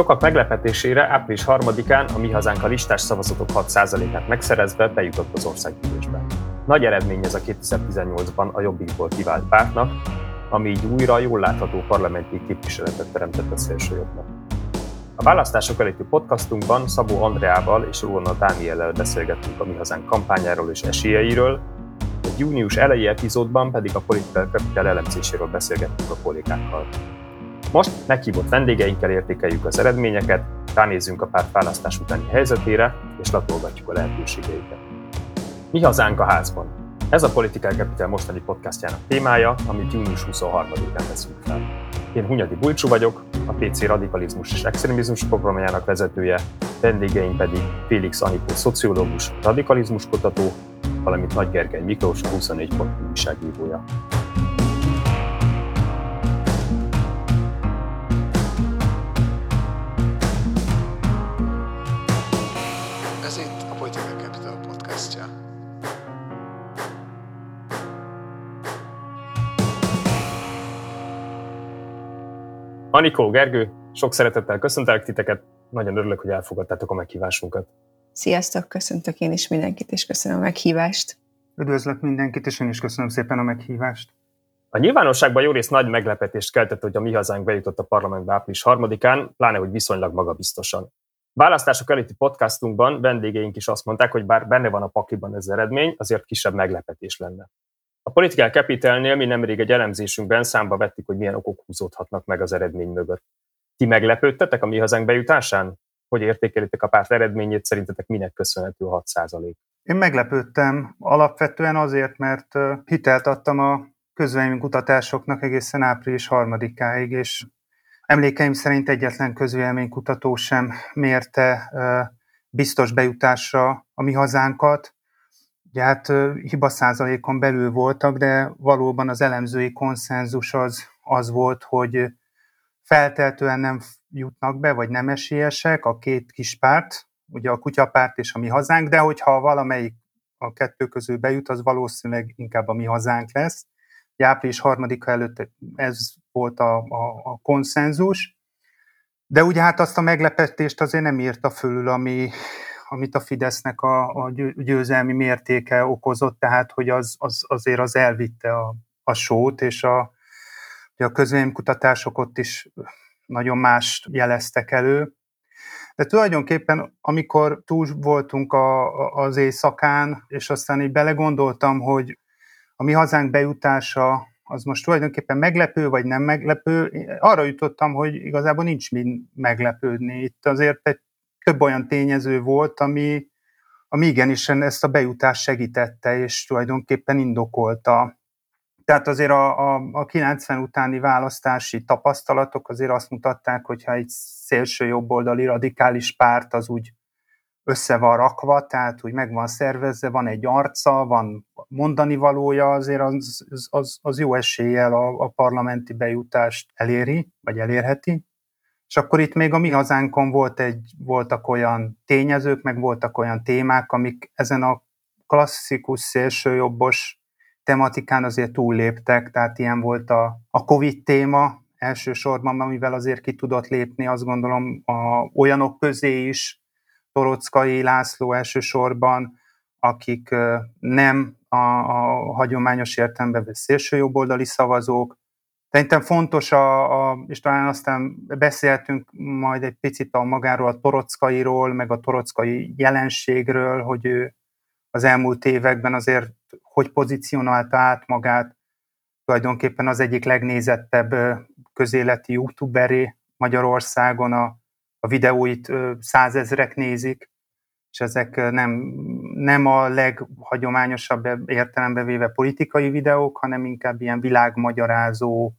Sokak meglepetésére április 3-án a Mi Hazánk a listás szavazatok 6%-át megszerezve bejutott az országgyűlésbe. Nagy eredmény ez a 2018-ban a Jobbikból kivált pártnak, ami így újra jól látható parlamenti képviseletet teremtett a szélsőjobbnak. A választások előtti podcastunkban Szabó Andreával és Róna Dániellel beszélgettünk a Mi Hazánk kampányáról és esélyeiről, egy június elejé epizódban pedig a Political Capital elemzéséről beszélgettünk a kollégákkal. Most meghívott vendégeinkkel értékeljük az eredményeket, ránézzünk a párt választás utáni helyzetére, és latolgatjuk a lehetőségeiket. Mi hazánk a házban? Ez a Political Capital mostani podcastjának témája, amit június 23-án veszünk fel. Én Hunyadi Bulcsú vagyok, a PC Radikalizmus és Extrémizmus programjának vezetője, vendégeim pedig Félix Anikó szociológus, radikalizmus kutató, valamint Nagy Gergely Miklós, a 24 pont újságírója. Anikó, Gergő, sok szeretettel köszöntelek titeket, nagyon örülök, hogy elfogadtátok a meghívásunkat. Sziasztok, köszöntök én is mindenkit, és köszönöm a meghívást. Üdvözlök mindenkit, és én is köszönöm szépen a meghívást. A nyilvánosságban jó rész nagy meglepetést keltett, hogy a mi hazánk bejutott a parlamentbe április harmadikán, pláne, hogy viszonylag magabiztosan. Választások előtti podcastunkban vendégeink is azt mondták, hogy bár benne van a pakiban ez eredmény, azért kisebb meglepetés lenne. A Political Capitalnél mi nemrég egy elemzésünkben számba vettük, hogy milyen okok húzódhatnak meg az eredmény mögött. Ti meglepődtetek a mi hazánk bejutásán? Hogy értékelitek a párt eredményét? Szerintetek minek köszönhető a 6 Én meglepődtem alapvetően azért, mert hitelt adtam a közvéleménykutatásoknak egészen április harmadikáig, és emlékeim szerint egyetlen közvéleménykutató sem mérte biztos bejutásra a mi hazánkat, Ugye hát hiba százalékon belül voltak, de valóban az elemzői konszenzus az, az volt, hogy felteltően nem jutnak be, vagy nem esélyesek a két kis párt, ugye a kutyapárt és a mi hazánk, de hogyha valamelyik a kettő közül bejut, az valószínűleg inkább a mi hazánk lesz. Ugye április harmadika előtt ez volt a, a, a konszenzus, de ugye hát azt a meglepetést azért nem írta fölül, ami, amit a Fidesznek a, a győzelmi mértéke okozott, tehát hogy az, az azért az elvitte a, a sót, és a, a közvéleménykutatások ott is nagyon más jeleztek elő. De tulajdonképpen, amikor túl voltunk a, az éjszakán, és aztán így belegondoltam, hogy a mi hazánk bejutása az most tulajdonképpen meglepő, vagy nem meglepő, arra jutottam, hogy igazából nincs mind meglepődni. Itt azért egy több olyan tényező volt, ami, ami igenis ezt a bejutást segítette, és tulajdonképpen indokolta. Tehát azért a, a, a 90 utáni választási tapasztalatok azért azt mutatták, hogyha egy szélső jobboldali radikális párt az úgy össze van rakva, tehát úgy meg van szervezve, van egy arca, van mondani valója, azért az, az, az jó eséllyel a, a parlamenti bejutást eléri, vagy elérheti. És akkor itt még a mi hazánkon volt egy, voltak olyan tényezők, meg voltak olyan témák, amik ezen a klasszikus szélsőjobbos tematikán azért túlléptek, tehát ilyen volt a, a Covid téma elsősorban, amivel azért ki tudott lépni, azt gondolom a, olyanok közé is, Torockai László elsősorban, akik nem a, a hagyományos értelemben szélsőjobboldali szavazók, Szerintem fontos, a, a, és talán aztán beszéltünk majd egy picit a magáról, a torockairól, meg a torockai jelenségről, hogy ő az elmúlt években azért hogy pozícionálta át magát, tulajdonképpen az egyik legnézettebb közéleti youtuberé Magyarországon, a, a videóit százezrek nézik, és ezek nem, nem a leghagyományosabb értelembe véve politikai videók, hanem inkább ilyen világmagyarázó,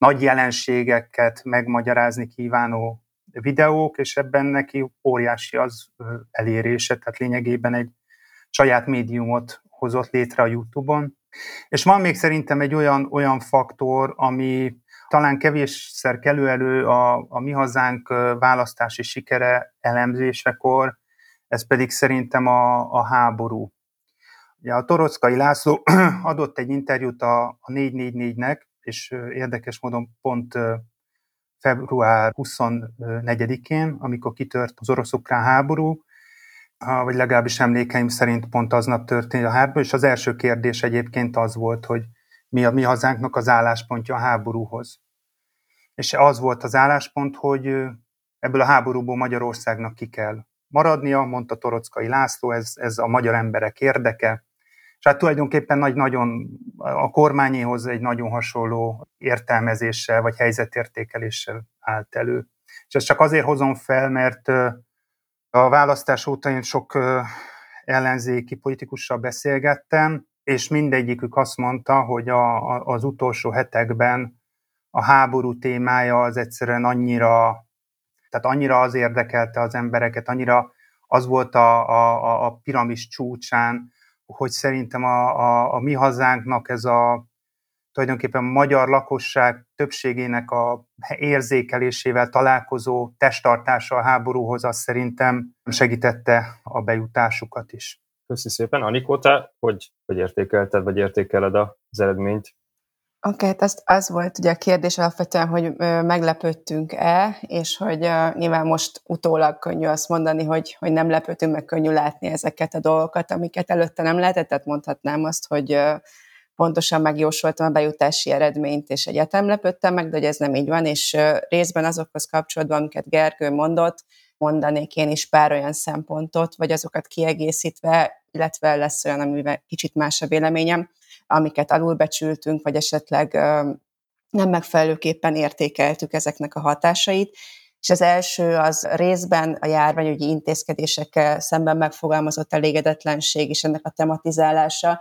nagy jelenségeket megmagyarázni kívánó videók, és ebben neki óriási az elérése, tehát lényegében egy saját médiumot hozott létre a YouTube-on. És van még szerintem egy olyan, olyan faktor, ami talán kevésszer kelő elő a, a mi hazánk választási sikere elemzésekor, ez pedig szerintem a, a háború. Ugye a Torockai László adott egy interjút a, a 444-nek, és érdekes módon pont február 24-én, amikor kitört az orosz-ukrán háború, vagy legalábbis emlékeim szerint pont aznap történt a háború, és az első kérdés egyébként az volt, hogy mi a mi hazánknak az álláspontja a háborúhoz. És az volt az álláspont, hogy ebből a háborúból Magyarországnak ki kell maradnia, mondta Torockai László, ez, ez a magyar emberek érdeke, és hát tulajdonképpen nagy, nagyon a kormányéhoz egy nagyon hasonló értelmezéssel vagy helyzetértékeléssel állt elő. És ezt csak azért hozom fel, mert a választás óta én sok ellenzéki politikussal beszélgettem, és mindegyikük azt mondta, hogy a, a, az utolsó hetekben a háború témája az egyszerűen annyira, tehát annyira az érdekelte az embereket, annyira az volt a, a, a piramis csúcsán, hogy szerintem a, a, a mi hazánknak ez a tulajdonképpen magyar lakosság többségének a érzékelésével találkozó testtartása a háborúhoz, az szerintem segítette a bejutásukat is. Köszi szépen. Anikó, te hogy, hogy értékelted, vagy értékeled az eredményt? Oké, okay, hát az, az volt ugye a kérdés alapvetően, hogy meglepődtünk-e, és hogy nyilván most utólag könnyű azt mondani, hogy, hogy nem lepődtünk, meg könnyű látni ezeket a dolgokat, amiket előtte nem lehetett, tehát mondhatnám azt, hogy pontosan megjósoltam a bejutási eredményt, és egyetem lepődtem meg, de hogy ez nem így van, és részben azokhoz kapcsolatban, amiket Gergő mondott, mondanék én is pár olyan szempontot, vagy azokat kiegészítve, illetve lesz olyan, amivel kicsit más a véleményem, amiket alulbecsültünk, vagy esetleg nem megfelelőképpen értékeltük ezeknek a hatásait. És az első az részben a járványügyi intézkedésekkel szemben megfogalmazott elégedetlenség és ennek a tematizálása,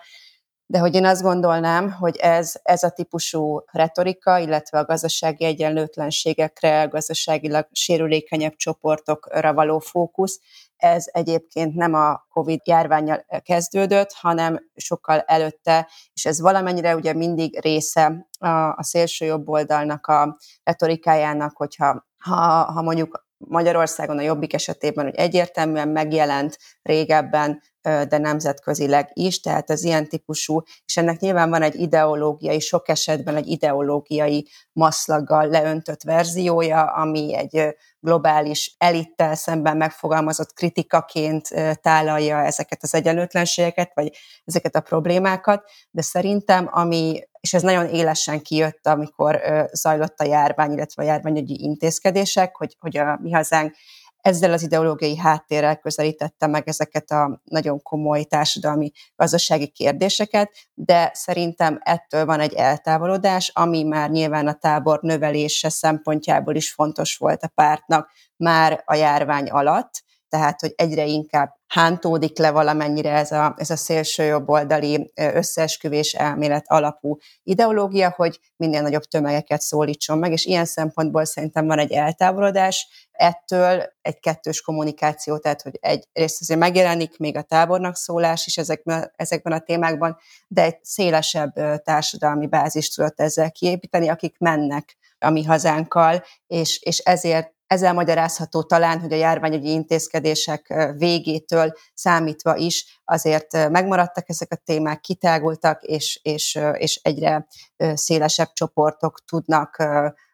de hogy én azt gondolnám, hogy ez, ez a típusú retorika, illetve a gazdasági egyenlőtlenségekre, gazdaságilag sérülékenyebb csoportokra való fókusz, ez egyébként nem a COVID járványjal kezdődött, hanem sokkal előtte, és ez valamennyire ugye mindig része a, a szélső jobb oldalnak a retorikájának, hogyha ha, ha mondjuk Magyarországon a Jobbik esetében, hogy egyértelműen megjelent régebben, de nemzetközileg is, tehát az ilyen típusú, és ennek nyilván van egy ideológiai, sok esetben egy ideológiai maszlaggal leöntött verziója, ami egy globális elittel szemben megfogalmazott kritikaként tálalja ezeket az egyenlőtlenségeket, vagy ezeket a problémákat, de szerintem, ami és ez nagyon élesen kijött, amikor zajlott a járvány, illetve a járványügyi intézkedések, hogy, hogy a mi hazánk ezzel az ideológiai háttérrel közelítette meg ezeket a nagyon komoly társadalmi, gazdasági kérdéseket, de szerintem ettől van egy eltávolodás, ami már nyilván a tábor növelése szempontjából is fontos volt a pártnak már a járvány alatt, tehát hogy egyre inkább hántódik le valamennyire ez a, ez a szélső jobboldali összeesküvés elmélet alapú ideológia, hogy minél nagyobb tömegeket szólítson meg, és ilyen szempontból szerintem van egy eltávolodás, ettől egy kettős kommunikáció, tehát hogy egy részt azért megjelenik még a tábornak szólás is ezekben, ezekben a témákban, de egy szélesebb társadalmi bázist tudott ezzel kiépíteni, akik mennek a mi hazánkkal, és, és ezért ezzel magyarázható talán, hogy a járványügyi intézkedések végétől számítva is azért megmaradtak ezek a témák, kitágultak, és, és, és egyre szélesebb csoportok tudnak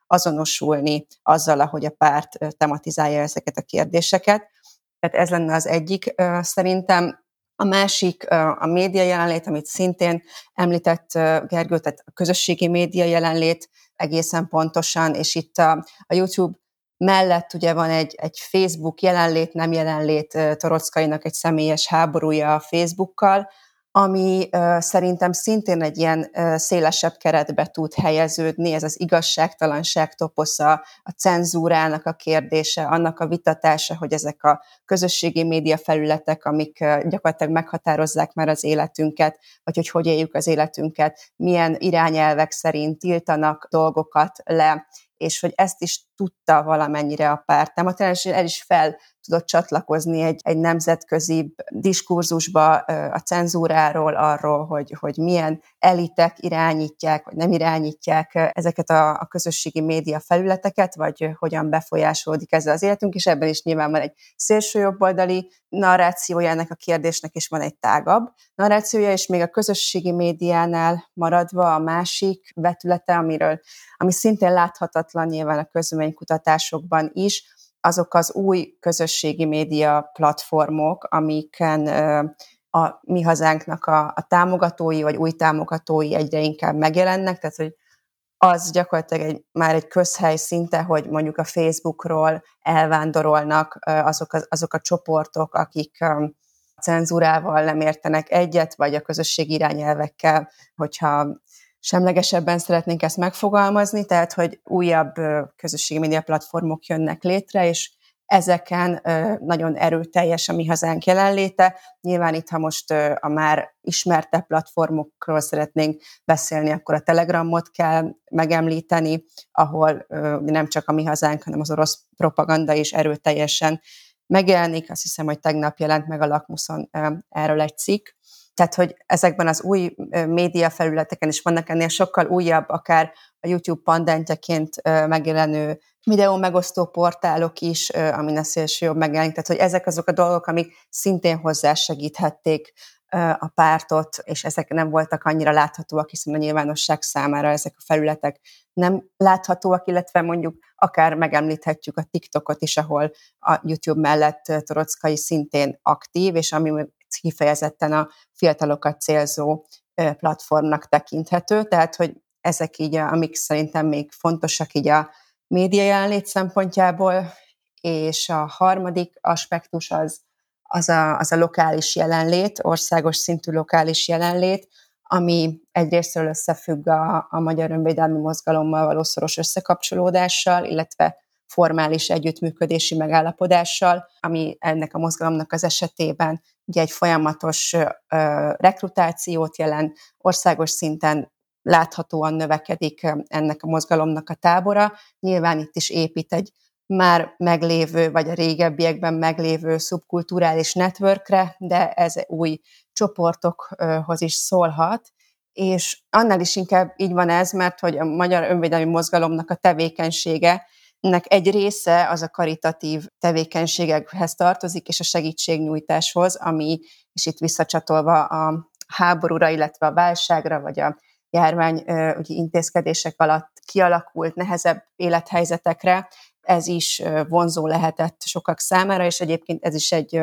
azonosulni azzal, ahogy a párt tematizálja ezeket a kérdéseket. Tehát ez lenne az egyik szerintem. A másik a média jelenlét, amit szintén említett Gergő, tehát a közösségi média jelenlét egészen pontosan, és itt a, a YouTube mellett ugye van egy, egy Facebook jelenlét, nem jelenlét Torockainak egy személyes háborúja a Facebookkal, ami uh, szerintem szintén egy ilyen uh, szélesebb keretbe tud helyeződni, ez az igazságtalanság toposza, a cenzúrának a kérdése, annak a vitatása, hogy ezek a közösségi média felületek, amik uh, gyakorlatilag meghatározzák már az életünket, vagy hogy hogy éljük az életünket, milyen irányelvek szerint tiltanak dolgokat le, és hogy ezt is tudta valamennyire a párt és el is fel tudott csatlakozni egy, egy nemzetközi diskurzusba a cenzúráról, arról, hogy, hogy milyen elitek irányítják, vagy nem irányítják ezeket a, a közösségi média felületeket, vagy hogyan befolyásolódik ezzel az életünk, és ebben is nyilván van egy szélsőjobboldali narrációja ennek a kérdésnek, és van egy tágabb narrációja, és még a közösségi médiánál maradva a másik vetülete, amiről, ami szintén láthatatlan nyilván a közménykutatásokban is, azok az új közösségi média platformok, amiken a mi hazánknak a, a támogatói, vagy új támogatói egyre inkább megjelennek, tehát hogy az gyakorlatilag egy, már egy közhely szinte, hogy mondjuk a Facebookról elvándorolnak azok a, azok a csoportok, akik cenzúrával nem értenek egyet, vagy a közösség irányelvekkel, hogyha semlegesebben szeretnénk ezt megfogalmazni, tehát hogy újabb közösségi média platformok jönnek létre, és ezeken nagyon erőteljes a mi hazánk jelenléte. Nyilván itt, ha most a már ismertebb platformokról szeretnénk beszélni, akkor a Telegramot kell megemlíteni, ahol nem csak a mi hazánk, hanem az orosz propaganda is erőteljesen megjelenik. Azt hiszem, hogy tegnap jelent meg a Lakmuszon erről egy cikk. Tehát, hogy ezekben az új média felületeken is vannak ennél sokkal újabb, akár a YouTube pandentjeként megjelenő videó megosztó portálok is, amin a szélső jobb megjelenik. Tehát, hogy ezek azok a dolgok, amik szintén hozzásegíthették a pártot, és ezek nem voltak annyira láthatóak, hiszen a nyilvánosság számára ezek a felületek nem láthatóak, illetve mondjuk akár megemlíthetjük a TikTokot is, ahol a YouTube mellett Torockai szintén aktív, és ami kifejezetten a fiatalokat célzó platformnak tekinthető, tehát hogy ezek így, amik szerintem még fontosak így a média jelenlét szempontjából, és a harmadik aspektus az, az a, az a lokális jelenlét, országos szintű lokális jelenlét, ami egyrésztről összefügg a, a magyar önvédelmi mozgalommal való szoros összekapcsolódással, illetve formális együttműködési megállapodással, ami ennek a mozgalomnak az esetében ugye egy folyamatos rekrutációt jelent, országos szinten láthatóan növekedik ennek a mozgalomnak a tábora. Nyilván itt is épít egy már meglévő, vagy a régebbiekben meglévő szubkulturális networkre, de ez új csoportokhoz is szólhat, és annál is inkább így van ez, mert hogy a magyar önvédelmi mozgalomnak a tevékenysége nek egy része az a karitatív tevékenységekhez tartozik, és a segítségnyújtáshoz, ami, és itt visszacsatolva a háborúra, illetve a válságra, vagy a járvány ugye, intézkedések alatt kialakult nehezebb élethelyzetekre, ez is vonzó lehetett sokak számára, és egyébként ez is egy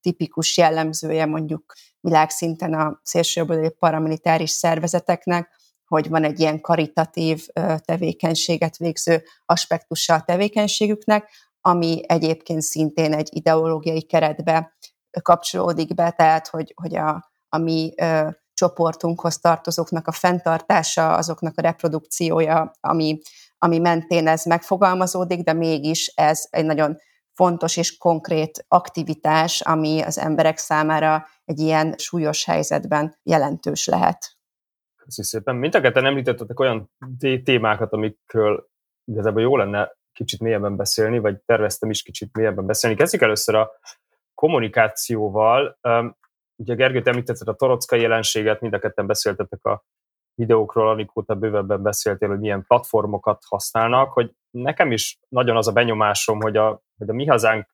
tipikus jellemzője mondjuk világszinten a szélsőjobboldali paramilitáris szervezeteknek, hogy van egy ilyen karitatív tevékenységet végző aspektusa a tevékenységüknek, ami egyébként szintén egy ideológiai keretbe kapcsolódik be, tehát hogy, hogy a, a mi ö, csoportunkhoz tartozóknak a fenntartása, azoknak a reprodukciója, ami, ami mentén ez megfogalmazódik, de mégis ez egy nagyon fontos és konkrét aktivitás, ami az emberek számára egy ilyen súlyos helyzetben jelentős lehet. Köszönöm szépen. Mint a ketten említettetek olyan témákat, amikről igazából jó lenne kicsit mélyebben beszélni, vagy terveztem is kicsit mélyebben beszélni. Kezdjük először a kommunikációval. Ugye Gergő, te említetted a torockai jelenséget, mind a ketten beszéltetek a videókról, Anikóta bővebben beszéltél, hogy milyen platformokat használnak, hogy nekem is nagyon az a benyomásom, hogy a, hogy a mi hazánk,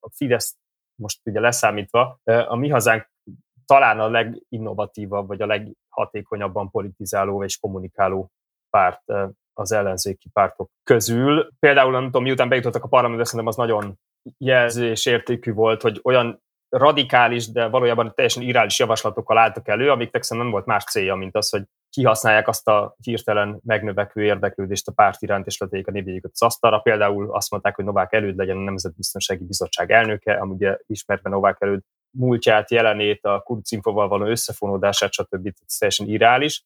a Fidesz most ugye leszámítva, a mi hazánk talán a leginnovatívabb, vagy a leghatékonyabban politizáló és kommunikáló párt az ellenzéki pártok közül. Például, nem tudom, miután bejutottak a parlamentbe, szerintem az nagyon jelzés értékű volt, hogy olyan radikális, de valójában teljesen irális javaslatokkal álltak elő, amiknek szerintem nem volt más célja, mint az, hogy kihasználják azt a hirtelen megnövekvő érdeklődést a párt iránt, és letegyék a névjegyüket az asztalra. Például azt mondták, hogy Novák Előd legyen a Nemzetbiztonsági Bizottság elnöke, ami ugye ismerve Novák Előd múltját, jelenét, a kurcinfoval való összefonódását, stb. Ez teljesen irális.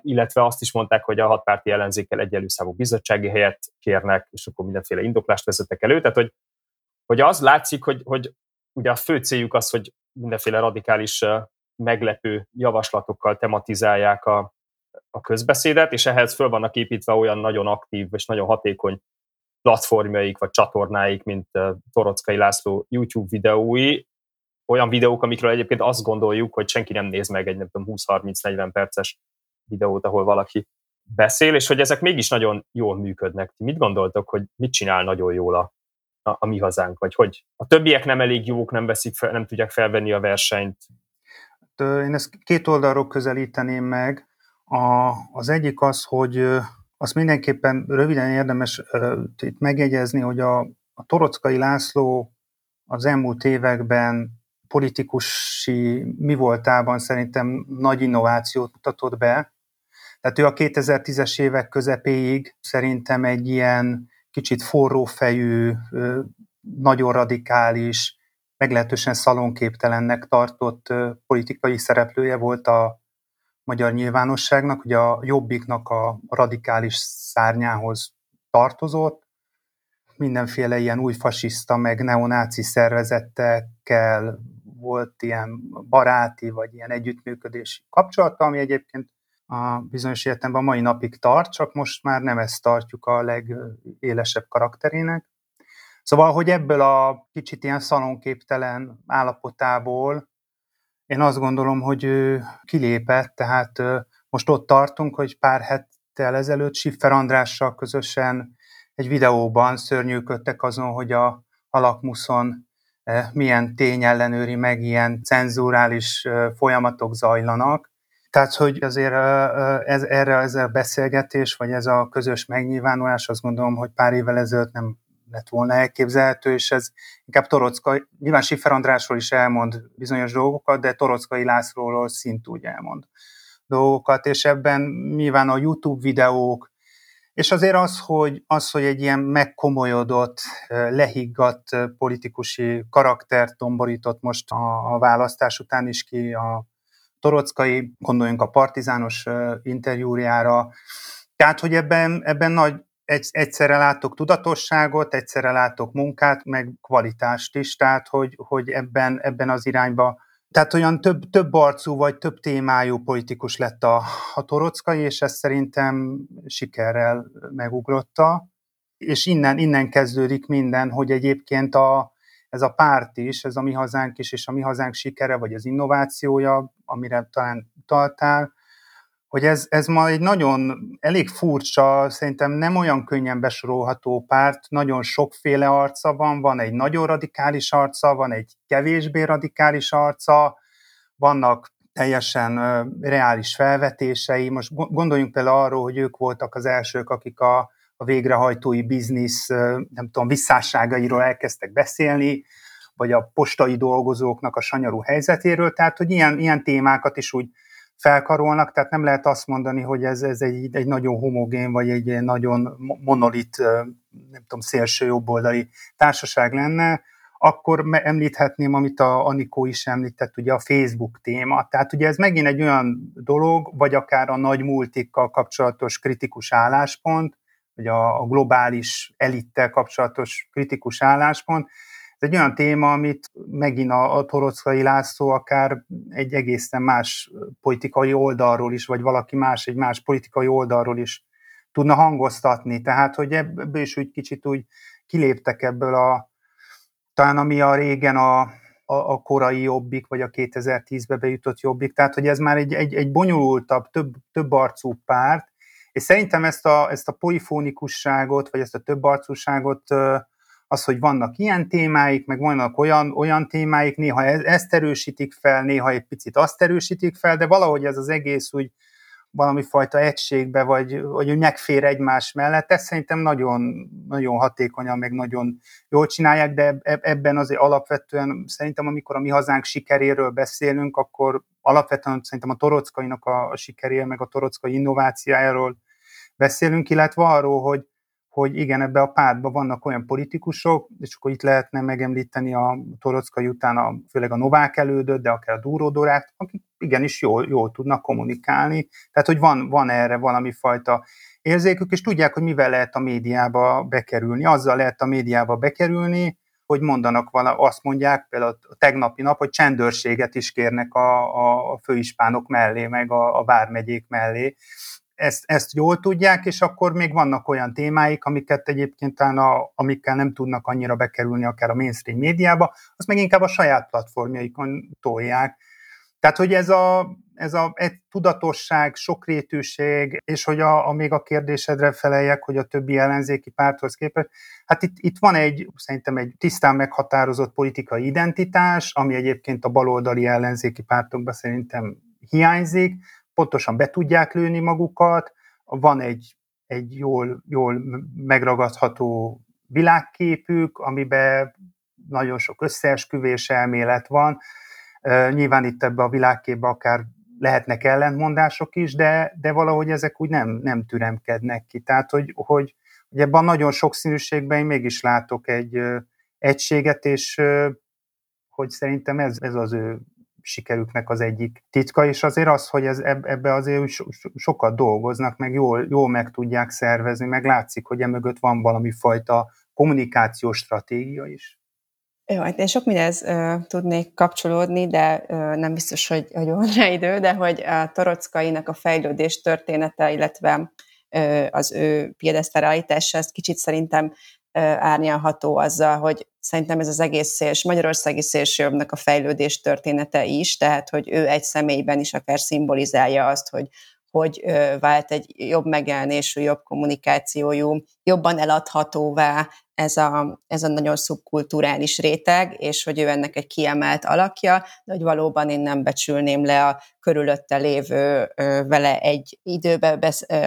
Illetve azt is mondták, hogy a hatpárti ellenzékkel egyenlő számú bizottsági helyet kérnek, és akkor mindenféle indoklást vezetek elő. Tehát, hogy, hogy az látszik, hogy, hogy ugye a fő céljuk az, hogy mindenféle radikális meglepő javaslatokkal tematizálják a, a közbeszédet, és ehhez föl vannak építve olyan nagyon aktív és nagyon hatékony platformjaik vagy csatornáik, mint Torockai László YouTube videói, olyan videók, amikről egyébként azt gondoljuk, hogy senki nem néz meg egy 20-30-40 perces videót, ahol valaki beszél, és hogy ezek mégis nagyon jól működnek. Mit gondoltok, hogy mit csinál nagyon jól a, a, a mi hazánk, vagy hogy a többiek nem elég jók, nem, veszik fel, nem tudják felvenni a versenyt? Én ezt két oldalról közelíteném meg. A, az egyik az, hogy azt mindenképpen röviden érdemes itt megjegyezni, hogy a, a Torockai László az elmúlt években politikusi mi voltában szerintem nagy innovációt mutatott be. Tehát ő a 2010-es évek közepéig szerintem egy ilyen kicsit forrófejű, nagyon radikális, meglehetősen szalonképtelennek tartott politikai szereplője volt a magyar nyilvánosságnak, hogy a jobbiknak a radikális szárnyához tartozott, mindenféle ilyen új fasiszta, meg neonáci szervezetekkel volt ilyen baráti, vagy ilyen együttműködési kapcsolata, ami egyébként a bizonyos értelemben a mai napig tart, csak most már nem ezt tartjuk a legélesebb karakterének. Szóval, hogy ebből a kicsit ilyen szalonképtelen állapotából én azt gondolom, hogy ő kilépett, tehát most ott tartunk, hogy pár hettel ezelőtt Siffer Andrással közösen egy videóban szörnyűködtek azon, hogy a alakmuszon milyen tény ellenőri meg, ilyen cenzurális folyamatok zajlanak. Tehát, hogy azért ez, erre ez a beszélgetés, vagy ez a közös megnyilvánulás, azt gondolom, hogy pár évvel ezelőtt nem lett volna elképzelhető, és ez inkább Torockai, nyilván Siffer Andrásról is elmond bizonyos dolgokat, de Torockai Lászlóról szintúgy elmond dolgokat, és ebben nyilván a YouTube videók, és azért az, hogy, az, hogy egy ilyen megkomolyodott, lehiggadt politikusi karakter tomborított most a, a választás után is ki a Torockai, gondoljunk a partizános interjúriára, tehát, hogy ebben, ebben nagy egy, egyszerre látok tudatosságot, egyszerre látok munkát, meg kvalitást is, tehát hogy, hogy ebben, ebben az irányba tehát olyan több, több arcú vagy több témájú politikus lett a, a Torockai, és ezt szerintem sikerrel megugrotta. És innen, innen kezdődik minden, hogy egyébként a, ez a párt is, ez a mi hazánk is, és a mi hazánk sikere, vagy az innovációja, amire talán utaltál, hogy ez, ez ma egy nagyon elég furcsa, szerintem nem olyan könnyen besorolható párt, nagyon sokféle arca van, van egy nagyon radikális arca, van egy kevésbé radikális arca, vannak teljesen reális felvetései. Most gondoljunk például arról, hogy ők voltak az elsők, akik a, a végrehajtói biznisz, nem tudom, visszásságairól elkezdtek beszélni, vagy a postai dolgozóknak a sanyarú helyzetéről, tehát hogy ilyen, ilyen témákat is úgy felkarolnak, tehát nem lehet azt mondani, hogy ez, ez egy, egy nagyon homogén, vagy egy nagyon monolit, nem tudom, szélső jobboldali társaság lenne, akkor említhetném, amit a Anikó is említett, ugye a Facebook téma. Tehát ugye ez megint egy olyan dolog, vagy akár a nagy multikkal kapcsolatos kritikus álláspont, vagy a, a globális elittel kapcsolatos kritikus álláspont, ez egy olyan téma, amit megint a, a Torockai László akár egy egészen más politikai oldalról is, vagy valaki más egy más politikai oldalról is tudna hangoztatni. Tehát, hogy ebből is úgy kicsit úgy kiléptek ebből a, talán ami a régen a, a, a korai jobbik, vagy a 2010-be bejutott jobbik, tehát hogy ez már egy, egy, egy bonyolultabb, több, több arcú párt, és szerintem ezt a, ezt a polifónikusságot, vagy ezt a több arcúságot az, hogy vannak ilyen témáik, meg vannak olyan, olyan témáik, néha e-, ezt erősítik fel, néha egy picit azt erősítik fel, de valahogy ez az egész úgy valami fajta egységbe, vagy, vagy hogy megfér egymás mellett, ezt szerintem nagyon, nagyon hatékonyan, meg nagyon jól csinálják, de ebben azért alapvetően szerintem, amikor a mi hazánk sikeréről beszélünk, akkor alapvetően szerintem a torockainak a, a sikeréről, meg a torockai innovációjáról beszélünk, illetve arról, hogy, hogy igen, ebbe a pártban vannak olyan politikusok, és akkor itt lehetne megemlíteni a Torockai után a, főleg a Novák elődöt, de akár a Dúródorát, akik igenis jól, jól tudnak kommunikálni. Tehát, hogy van, van erre valami fajta érzékük, és tudják, hogy mivel lehet a médiába bekerülni. Azzal lehet a médiába bekerülni, hogy mondanak vala, azt mondják, például a tegnapi nap, hogy csendőrséget is kérnek a, a, a főispánok mellé, meg a, a vármegyék mellé ezt, ezt jól tudják, és akkor még vannak olyan témáik, amiket egyébként a, amikkel nem tudnak annyira bekerülni akár a mainstream médiába, azt meg inkább a saját platformjaikon tolják. Tehát, hogy ez a, ez a egy tudatosság, sokrétűség, és hogy a, a még a kérdésedre feleljek, hogy a többi ellenzéki párthoz képest, hát itt, itt van egy, szerintem egy tisztán meghatározott politikai identitás, ami egyébként a baloldali ellenzéki pártokban szerintem hiányzik, pontosan be tudják lőni magukat, van egy, egy jól, jól megragadható világképük, amiben nagyon sok összeesküvés elmélet van. Nyilván itt ebbe a világképbe akár lehetnek ellentmondások is, de, de valahogy ezek úgy nem, nem türemkednek ki. Tehát, hogy, hogy, hogy ebben a nagyon sokszínűségben én mégis látok egy egységet, és hogy szerintem ez, ez az ő sikerüknek az egyik titka, és azért az, hogy ez, ebbe azért so, sokat dolgoznak, meg jól, jól meg tudják szervezni, meg látszik, hogy emögött van valami fajta kommunikációs stratégia is. Jó, hát én sok mindenhez uh, tudnék kapcsolódni, de uh, nem biztos, hogy, hogy van rá idő, de hogy a Torockainak a fejlődés története, illetve uh, az ő piedesztára állítása, ezt kicsit szerintem uh, árnyalható azzal, hogy szerintem ez az egész széls, magyarországi szélsőjobbnak a fejlődés története is, tehát hogy ő egy személyben is akár szimbolizálja azt, hogy hogy vált egy jobb megjelenésű, jobb kommunikációjú, jobban eladhatóvá ez a, ez a nagyon szubkulturális réteg, és hogy ő ennek egy kiemelt alakja, de hogy valóban én nem becsülném le a körülötte lévő vele egy időbe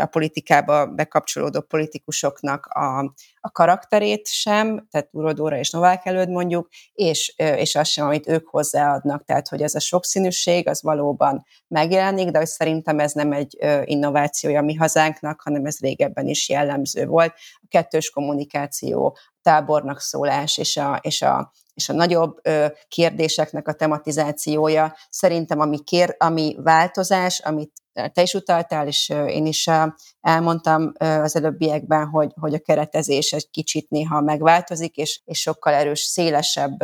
a politikába bekapcsolódó politikusoknak a, a karakterét sem, tehát Urodóra és Novák előtt mondjuk, és, és az sem, amit ők hozzáadnak, tehát hogy ez a sokszínűség az valóban megjelenik, de hogy szerintem ez nem egy innovációja mi hazánknak, hanem ez régebben is jellemző volt. A kettős kommunikáció, tábornak szólás és a, és a, és a nagyobb ö, kérdéseknek a tematizációja. Szerintem ami, kér, ami változás, amit te is utaltál, és én is elmondtam az előbbiekben, hogy, hogy a keretezés egy kicsit néha megváltozik, és, és sokkal erős, szélesebb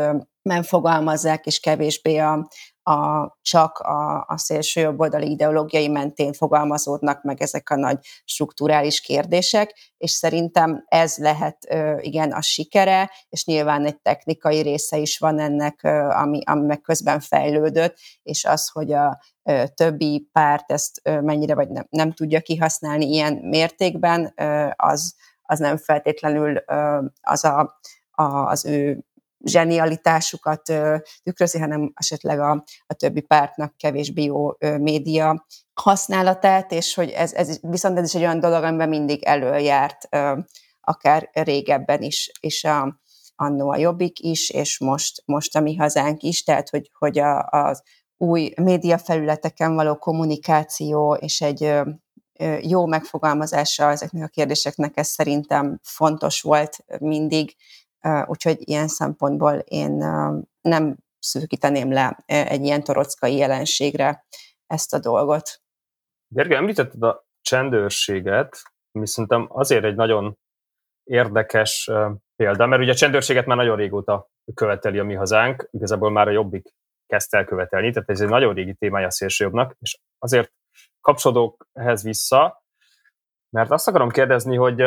fogalmazzák, és kevésbé a, a, csak a, a szélső jobboldali ideológiai mentén fogalmazódnak meg ezek a nagy strukturális kérdések, és szerintem ez lehet igen a sikere, és nyilván egy technikai része is van ennek, ami, ami meg közben fejlődött, és az, hogy a többi párt ezt mennyire vagy nem, nem tudja kihasználni ilyen mértékben, az, az nem feltétlenül az a, az ő zsenialitásukat tükrözi, hanem esetleg a, a többi pártnak kevésbé jó média használatát, és hogy ez, ez viszont ez is egy olyan dolog, amiben mindig előjárt, akár régebben is, és a, annó a Jobbik is, és most, most a mi hazánk is, tehát hogy, hogy a, az új médiafelületeken való kommunikáció és egy jó megfogalmazása ezeknek a kérdéseknek, ez szerintem fontos volt mindig, úgyhogy ilyen szempontból én nem szűkíteném le egy ilyen torockai jelenségre ezt a dolgot. Gergely, említetted a csendőrséget, ami szerintem azért egy nagyon érdekes példa, mert ugye a csendőrséget már nagyon régóta követeli a mi hazánk, igazából már a Jobbik kezdte el követelni, tehát ez egy nagyon régi témája a szélsőjobbnak, és azért kapcsolódok ehhez vissza, mert azt akarom kérdezni, hogy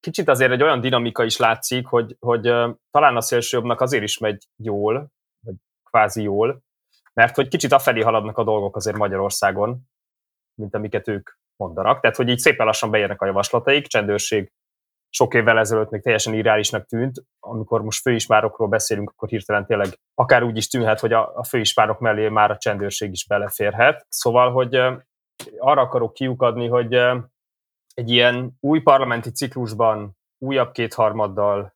kicsit azért egy olyan dinamika is látszik, hogy, hogy talán a szélsőjobbnak azért is megy jól, vagy kvázi jól, mert hogy kicsit afelé haladnak a dolgok azért Magyarországon, mint amiket ők mondanak. Tehát, hogy így szépen lassan beérnek a javaslataik, csendőrség sok évvel ezelőtt még teljesen irreálisnak tűnt, amikor most főispárokról beszélünk, akkor hirtelen tényleg akár úgy is tűnhet, hogy a, a főispárok mellé már a csendőrség is beleférhet. Szóval, hogy arra akarok kiukadni, hogy egy ilyen új parlamenti ciklusban újabb kétharmaddal,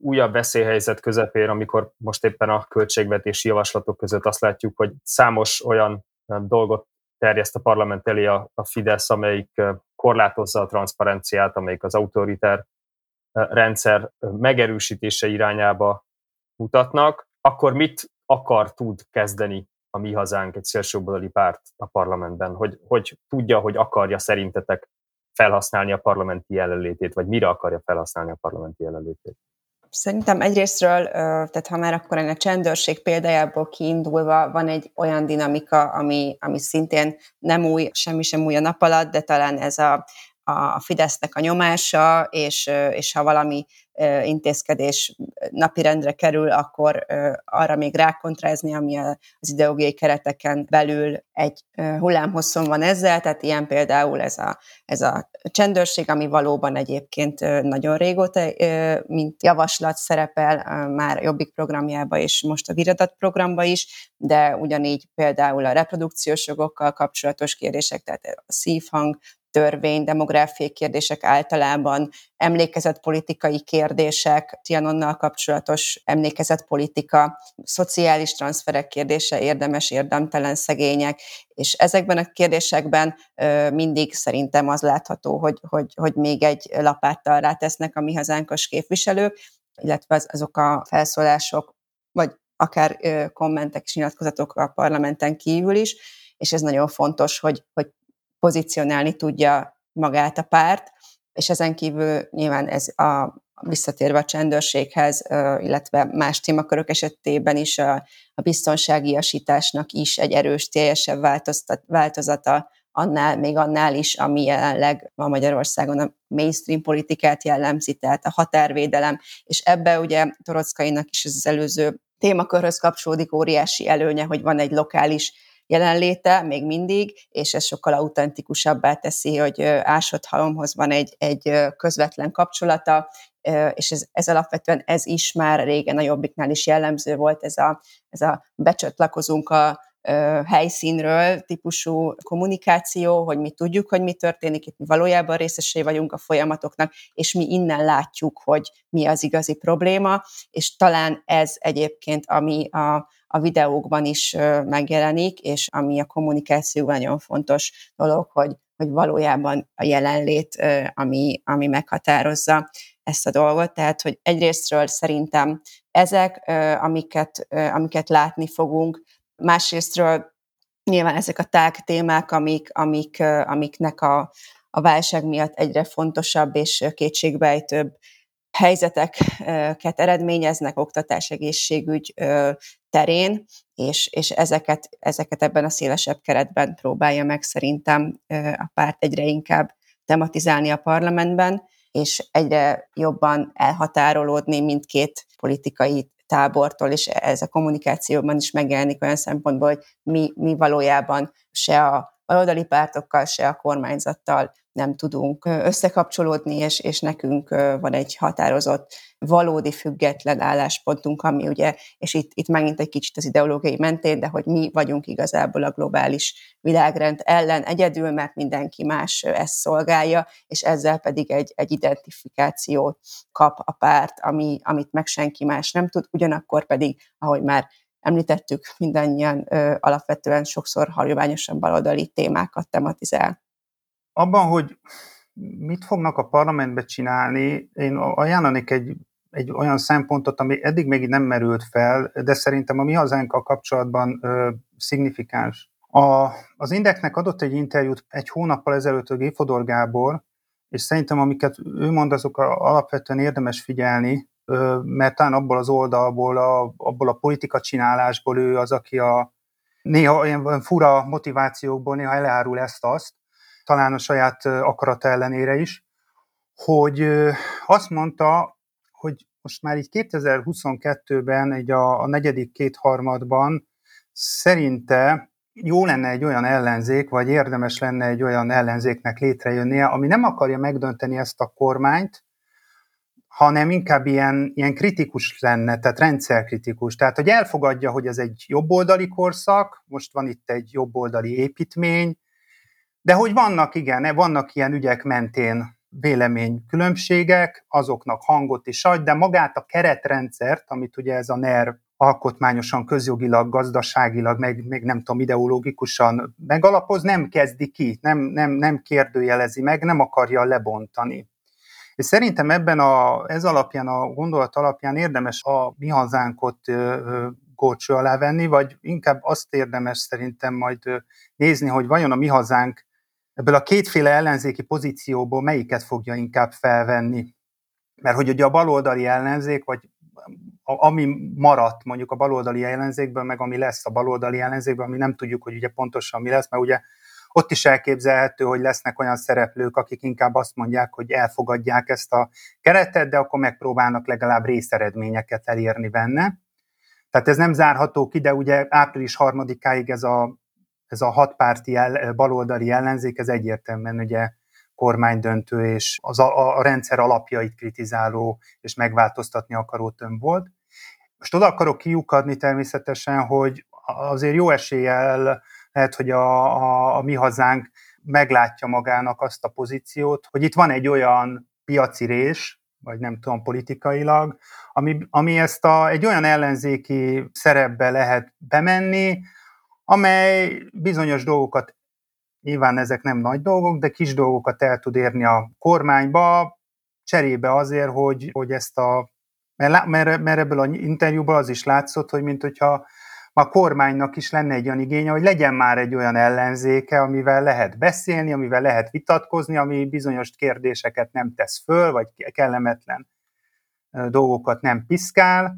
újabb veszélyhelyzet közepén, amikor most éppen a költségvetési javaslatok között azt látjuk, hogy számos olyan dolgot terjeszt a parlament elé a, a Fidesz, amelyik korlátozza a transzparenciát, amelyik az autoriter rendszer megerősítése irányába mutatnak, akkor mit akar, tud kezdeni a mi hazánk, egy szélsőbodali párt a parlamentben, hogy, hogy tudja, hogy akarja szerintetek felhasználni a parlamenti jelenlétét, vagy mire akarja felhasználni a parlamenti jelenlétét? Szerintem egyrésztről, tehát ha már akkor a csendőrség példájából kiindulva van egy olyan dinamika, ami, ami szintén nem új, semmi sem új a nap alatt, de talán ez a, a Fidesznek a nyomása, és, és ha valami intézkedés napirendre kerül, akkor arra még rákontrázni, ami az ideológiai kereteken belül egy hullámhosszon van ezzel, tehát ilyen például ez a, ez a csendőrség, ami valóban egyébként nagyon régóta, mint javaslat szerepel már Jobbik programjába és most a Viradat programba is, de ugyanígy például a reprodukciós jogokkal kapcsolatos kérdések, tehát a szívhang, törvény, demográfiai kérdések általában, emlékezetpolitikai kérdések, Tianonnal kapcsolatos emlékezetpolitika, szociális transferek kérdése, érdemes, érdemtelen szegények, és ezekben a kérdésekben mindig szerintem az látható, hogy, hogy, hogy még egy lapáttal rátesznek a mi hazánkos képviselők, illetve az, azok a felszólások, vagy akár kommentek és nyilatkozatok a parlamenten kívül is, és ez nagyon fontos, hogy, hogy pozícionálni tudja magát a párt, és ezen kívül nyilván ez a visszatérve a csendőrséghez, illetve más témakörök esetében is a, a biztonságiasításnak is egy erős, teljesebb változata annál, még annál is, ami jelenleg a Magyarországon a mainstream politikát jellemzi, tehát a határvédelem, és ebbe ugye Torockainak is az előző témakörhöz kapcsolódik óriási előnye, hogy van egy lokális jelenléte még mindig, és ez sokkal autentikusabbá teszi, hogy ásott halomhoz van egy, egy közvetlen kapcsolata, és ez, ez alapvetően ez is már régen a Jobbiknál is jellemző volt, ez a, ez a becsatlakozunk a helyszínről típusú kommunikáció, hogy mi tudjuk, hogy mi történik, itt mi valójában részesei vagyunk a folyamatoknak, és mi innen látjuk, hogy mi az igazi probléma, és talán ez egyébként, ami a, a videókban is megjelenik, és ami a kommunikációban nagyon fontos dolog, hogy, hogy valójában a jelenlét, ami, ami meghatározza ezt a dolgot. Tehát, hogy egyrésztről szerintem ezek, amiket, amiket látni fogunk, másrésztről nyilván ezek a tág témák, amik, amik, amiknek a, a válság miatt egyre fontosabb és kétségbejtőbb helyzeteket eredményeznek oktatás, egészségügy terén, és, és ezeket, ezeket ebben a szélesebb keretben próbálja meg szerintem a párt egyre inkább tematizálni a parlamentben, és egyre jobban elhatárolódni mindkét politikai tábortól, és ez a kommunikációban is megjelenik olyan szempontból, hogy mi, mi valójában se a baloldali pártokkal, se a kormányzattal nem tudunk összekapcsolódni, és, és nekünk van egy határozott, valódi független álláspontunk, ami ugye, és itt, itt megint egy kicsit az ideológiai mentén, de hogy mi vagyunk igazából a globális világrend ellen egyedül, mert mindenki más ezt szolgálja, és ezzel pedig egy, egy identifikációt kap a párt, ami, amit meg senki más nem tud, ugyanakkor pedig, ahogy már említettük, mindannyian ö, alapvetően sokszor hagyományosan baloldali témákat tematizál. Abban, hogy mit fognak a parlamentbe csinálni, én ajánlanék egy, egy olyan szempontot, ami eddig még nem merült fel, de szerintem a mi hazánkkal kapcsolatban ö, szignifikáns. A, az Indeknek adott egy interjút egy hónappal ezelőtt a Géfodor Gábor, és szerintem amiket ő mond, azok alapvetően érdemes figyelni, mert talán abból az oldalból, a, abból a politika csinálásból ő az, aki a néha olyan fura motivációkból néha elárul ezt-azt, talán a saját akarata ellenére is, hogy azt mondta, hogy most már így 2022-ben, egy a, a negyedik kétharmadban szerinte jó lenne egy olyan ellenzék, vagy érdemes lenne egy olyan ellenzéknek létrejönnie, ami nem akarja megdönteni ezt a kormányt, hanem inkább ilyen, ilyen kritikus lenne, tehát rendszerkritikus. Tehát, hogy elfogadja, hogy ez egy jobboldali korszak, most van itt egy jobboldali építmény, de hogy vannak, igen, vannak ilyen ügyek mentén véleménykülönbségek, azoknak hangot is adj, de magát a keretrendszert, amit ugye ez a NER alkotmányosan, közjogilag, gazdaságilag, meg, meg nem tudom, ideológikusan megalapoz, nem kezdi ki, nem, nem, nem kérdőjelezi meg, nem akarja lebontani. És szerintem ebben a, ez alapján, a gondolat alapján érdemes a mi hazánkot górcső alá venni, vagy inkább azt érdemes szerintem majd nézni, hogy vajon a mi hazánk ebből a kétféle ellenzéki pozícióból melyiket fogja inkább felvenni. mert hogy ugye a baloldali ellenzék, vagy ami maradt mondjuk a baloldali ellenzékből, meg ami lesz a baloldali ellenzékből, ami nem tudjuk, hogy ugye pontosan mi lesz, mert ugye ott is elképzelhető, hogy lesznek olyan szereplők, akik inkább azt mondják, hogy elfogadják ezt a keretet, de akkor megpróbálnak legalább részeredményeket elérni benne. Tehát ez nem zárható ki, de ugye április harmadikáig ez a, ez a hatpárti el, baloldali ellenzék, ez egyértelműen ugye kormánydöntő és az a, a rendszer alapjait kritizáló és megváltoztatni akaró tömb volt. Most oda akarok kiukadni természetesen, hogy azért jó eséllyel lehet, hogy a, a, a mi hazánk meglátja magának azt a pozíciót, hogy itt van egy olyan piaci rés, vagy nem tudom, politikailag, ami, ami ezt a, egy olyan ellenzéki szerepbe lehet bemenni, amely bizonyos dolgokat, nyilván ezek nem nagy dolgok, de kis dolgokat el tud érni a kormányba, cserébe azért, hogy, hogy ezt a, mert, mert, mert ebből az interjúból az is látszott, hogy mint hogyha a kormánynak is lenne egy olyan igénye, hogy legyen már egy olyan ellenzéke, amivel lehet beszélni, amivel lehet vitatkozni, ami bizonyos kérdéseket nem tesz föl, vagy kellemetlen dolgokat nem piszkál,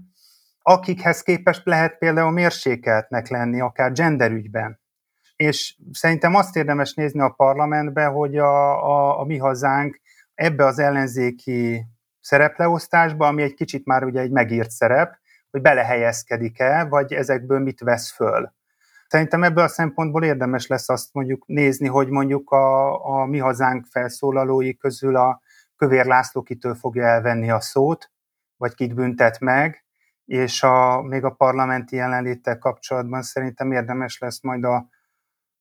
akikhez képest lehet például mérsékeltnek lenni, akár genderügyben. És szerintem azt érdemes nézni a parlamentbe, hogy a, a, a mi hazánk ebbe az ellenzéki szerepleosztásba, ami egy kicsit már ugye egy megírt szerep, hogy belehelyezkedik-e, vagy ezekből mit vesz föl. Szerintem ebből a szempontból érdemes lesz azt mondjuk nézni, hogy mondjuk a, a mi hazánk felszólalói közül a Kövér László kitől fogja elvenni a szót, vagy kit büntet meg, és a, még a parlamenti jelenléttel kapcsolatban szerintem érdemes lesz majd a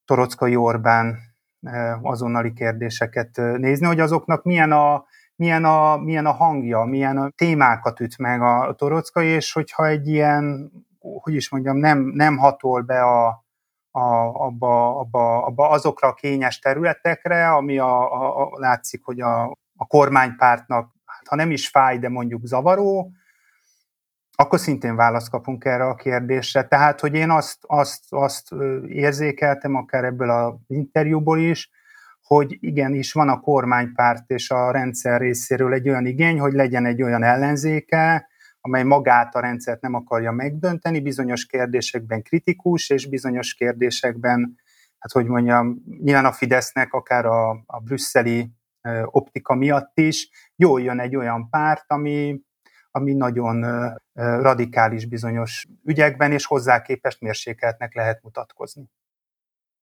Torockai Orbán eh, azonnali kérdéseket eh, nézni, hogy azoknak milyen a, milyen a, milyen a hangja, milyen a témákat üt meg a torockai, és hogyha egy ilyen, hogy is mondjam, nem, nem hatol be a, a, abba, abba, abba azokra a kényes területekre, ami a, a, a látszik, hogy a, a kormánypártnak, hát ha nem is fáj, de mondjuk zavaró, akkor szintén választ kapunk erre a kérdésre. Tehát, hogy én azt, azt, azt érzékeltem, akár ebből az interjúból is, hogy igenis van a kormánypárt és a rendszer részéről egy olyan igény, hogy legyen egy olyan ellenzéke, amely magát a rendszert nem akarja megdönteni, bizonyos kérdésekben kritikus, és bizonyos kérdésekben, hát hogy mondjam, nyilván a Fidesznek akár a, a brüsszeli optika miatt is, jól jön egy olyan párt, ami, ami nagyon radikális bizonyos ügyekben, és hozzá képest mérsékeltnek lehet mutatkozni.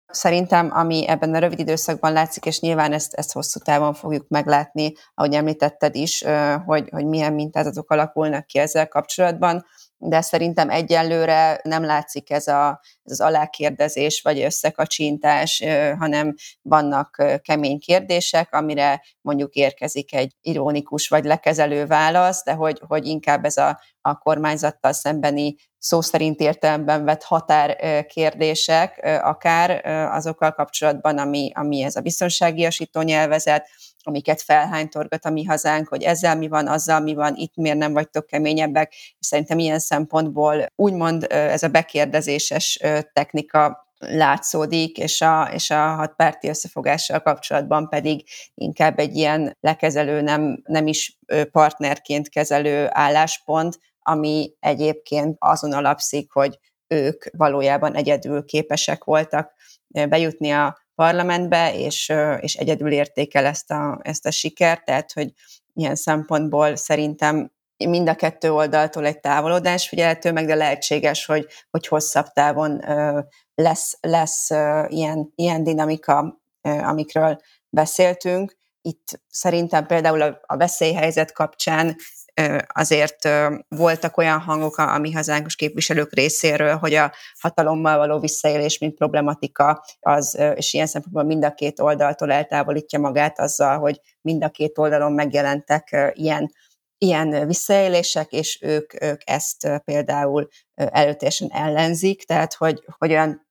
Szerintem, ami ebben a rövid időszakban látszik, és nyilván ezt, ezt hosszú távon fogjuk meglátni, ahogy említetted is, hogy, hogy milyen mintázatok alakulnak ki ezzel kapcsolatban, de szerintem egyelőre nem látszik ez, a, ez az alákérdezés vagy összekacsintás, hanem vannak kemény kérdések, amire mondjuk érkezik egy ironikus vagy lekezelő válasz, de hogy, hogy inkább ez a, a kormányzattal szembeni szó szerint értelemben vett határkérdések, akár azokkal kapcsolatban, ami, ami ez a biztonságiasító nyelvezet, amiket felhánytorgat a mi hazánk, hogy ezzel mi van, azzal mi van, itt miért nem vagytok keményebbek. Szerintem ilyen szempontból úgymond ez a bekérdezéses technika látszódik, és a, és a hatpárti összefogással kapcsolatban pedig inkább egy ilyen lekezelő, nem, nem is partnerként kezelő álláspont, ami egyébként azon alapszik, hogy ők valójában egyedül képesek voltak bejutni a parlamentbe, és, és egyedül értékel ezt a, ezt a sikert, tehát hogy ilyen szempontból szerintem mind a kettő oldaltól egy távolodás figyelhető meg, de lehetséges, hogy, hogy hosszabb távon lesz, lesz ilyen, ilyen dinamika, amikről beszéltünk. Itt szerintem például a, a veszélyhelyzet kapcsán azért voltak olyan hangok a, a mi hazánkos képviselők részéről, hogy a hatalommal való visszaélés, mint problematika, az, és ilyen szempontból mind a két oldaltól eltávolítja magát azzal, hogy mind a két oldalon megjelentek ilyen ilyen visszaélések, és ők, ők ezt például előteljesen ellenzik, tehát hogy, hogy olyan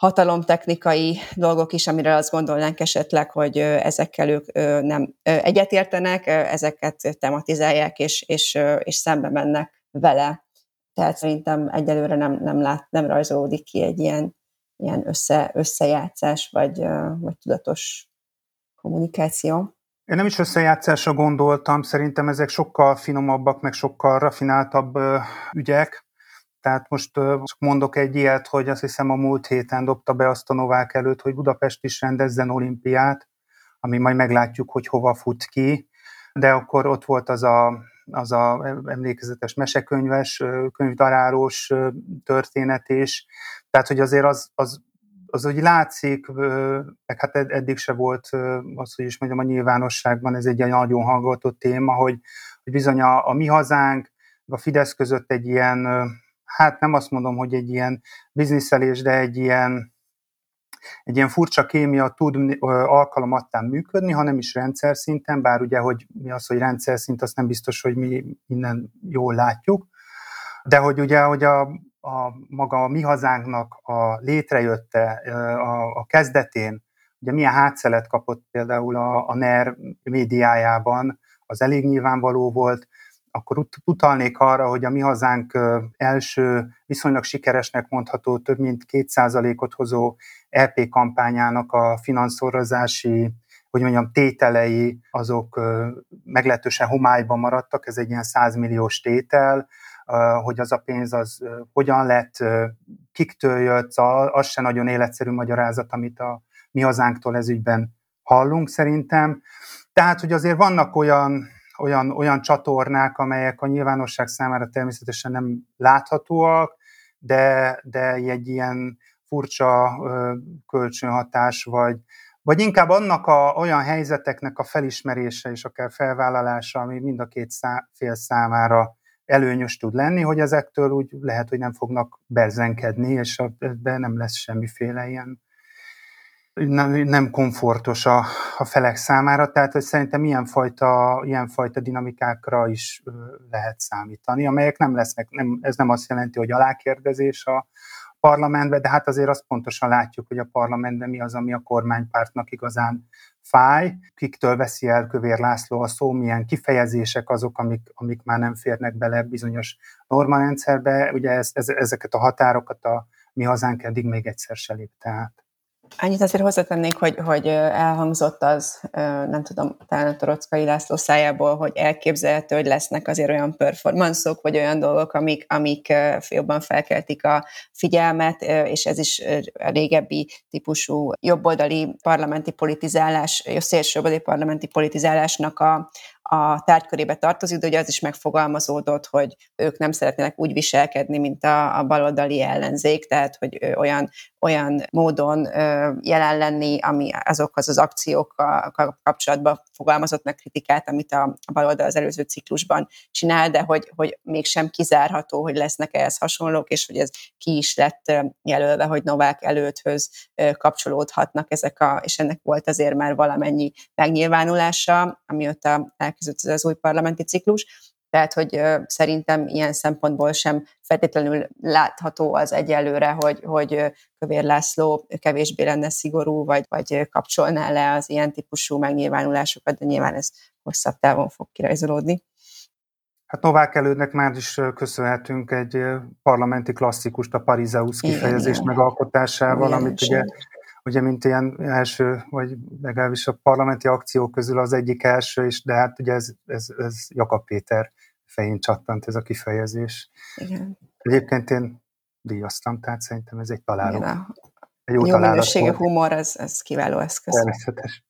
hatalomtechnikai dolgok is, amire azt gondolnánk esetleg, hogy ezekkel ők nem egyetértenek, ezeket tematizálják, és, és, és szembe mennek vele. Tehát szerintem egyelőre nem, nem, lát, nem rajzolódik ki egy ilyen, ilyen össze, összejátszás, vagy, vagy tudatos kommunikáció. Én nem is összejátszásra gondoltam, szerintem ezek sokkal finomabbak, meg sokkal rafináltabb ügyek. Tehát most csak mondok egy ilyet, hogy azt hiszem a múlt héten dobta be azt a Novák előtt, hogy Budapest is rendezzen olimpiát, ami majd meglátjuk, hogy hova fut ki. De akkor ott volt az a, az a emlékezetes mesekönyves, könyvdaráros történet is. Tehát, hogy azért az, az az hogy látszik, meg hát eddig se volt az, hogy is mondjam, a nyilvánosságban ez egy nagyon hallgatott téma, hogy, hogy bizony a, a mi hazánk, a Fidesz között egy ilyen, hát nem azt mondom, hogy egy ilyen bizniszelés, de egy ilyen, egy ilyen furcsa kémia tud alkalomattán működni, hanem is rendszer szinten, bár ugye, hogy mi az, hogy rendszer szint, azt nem biztos, hogy mi innen jól látjuk, de hogy ugye, hogy a, a maga a mi hazánknak a létrejötte a, a kezdetén, ugye milyen hátszelet kapott például a, a NER médiájában, az elég nyilvánvaló volt, akkor utalnék arra, hogy a mi hazánk első viszonylag sikeresnek mondható több mint 2%-ot hozó EP kampányának a finanszírozási, hogy mondjam, tételei, azok meglehetősen homályban maradtak, ez egy ilyen 100 milliós tétel, hogy az a pénz az hogyan lett, kiktől jött, az se nagyon életszerű magyarázat, amit a mi hazánktól ez ügyben hallunk szerintem. Tehát, hogy azért vannak olyan, olyan, olyan csatornák, amelyek a nyilvánosság számára természetesen nem láthatóak, de, de egy ilyen furcsa kölcsönhatás, vagy, vagy inkább annak a, olyan helyzeteknek a felismerése és akár felvállalása, ami mind a két szá, fél számára előnyös tud lenni, hogy ezektől úgy lehet, hogy nem fognak berzenkedni, és ebben nem lesz semmiféle ilyen nem, nem komfortos a, a felek számára, tehát hogy szerintem ilyenfajta, ilyenfajta dinamikákra is lehet számítani, amelyek nem lesznek, nem, ez nem azt jelenti, hogy alákérdezés a parlamentbe, de hát azért azt pontosan látjuk, hogy a parlamentben mi az, ami a kormánypártnak igazán fáj, kiktől veszi el Kövér László a szó, milyen kifejezések azok, amik, amik már nem férnek bele bizonyos normarendszerbe. Ugye ez, ez, ezeket a határokat a mi hazánk eddig még egyszer se lépte át. Annyit azért hozzátennék, hogy, hogy elhangzott az, nem tudom, talán a Torockai László szájából, hogy elképzelhető, hogy lesznek azért olyan performanszok, vagy olyan dolgok, amik, amik jobban felkeltik a figyelmet, és ez is a régebbi típusú jobboldali parlamenti politizálás, szélsőjobbali parlamenti politizálásnak a, a tárgykörébe tartozik, de ugye az is megfogalmazódott, hogy ők nem szeretnének úgy viselkedni, mint a, a baloldali ellenzék, tehát hogy olyan, olyan módon jelen lenni, ami azokhoz az akciókkal kapcsolatban fogalmazott meg kritikát, amit a, baloldal az előző ciklusban csinál, de hogy, hogy mégsem kizárható, hogy lesznek ehhez hasonlók, és hogy ez ki is lett jelölve, hogy Novák előthöz kapcsolódhatnak ezek a, és ennek volt azért már valamennyi megnyilvánulása, amióta elkezdődött az új parlamenti ciklus, tehát, hogy szerintem ilyen szempontból sem feltétlenül látható az egyelőre, hogy, hogy Kövér László kevésbé lenne szigorú, vagy, vagy kapcsolná le az ilyen típusú megnyilvánulásokat, de nyilván ez hosszabb távon fog kirajzolódni. Hát Novák elődnek már is köszönhetünk egy parlamenti klasszikust, a Parizeus kifejezés megalkotásával, Igen, amit ugye ugye mint ilyen első, vagy legalábbis a parlamenti akciók közül az egyik első, és de hát ugye ez, ez, ez Jakab Péter fején csattant ez a kifejezés. Igen. Egyébként én díjaztam, tehát szerintem ez egy találó. Igen, egy jó, jó minőségű humor, ez, ez kiváló eszköz. Természetes.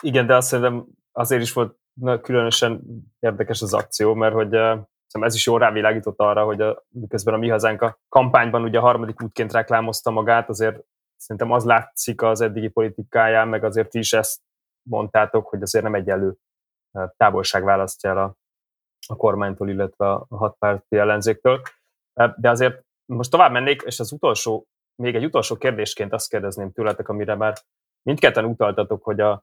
Igen, de azt szerintem azért is volt na, különösen érdekes az akció, mert hogy uh, ez is jól rávilágított arra, hogy a, miközben a Mi Hazánk a kampányban ugye a harmadik útként reklámozta magát, azért szerintem az látszik az eddigi politikáján, meg azért ti is ezt mondtátok, hogy azért nem egyenlő távolság választja el a, a kormánytól, illetve a hatpárti ellenzéktől. De azért most tovább mennék, és az utolsó, még egy utolsó kérdésként azt kérdezném tőletek, amire már mindketten utaltatok, hogy a,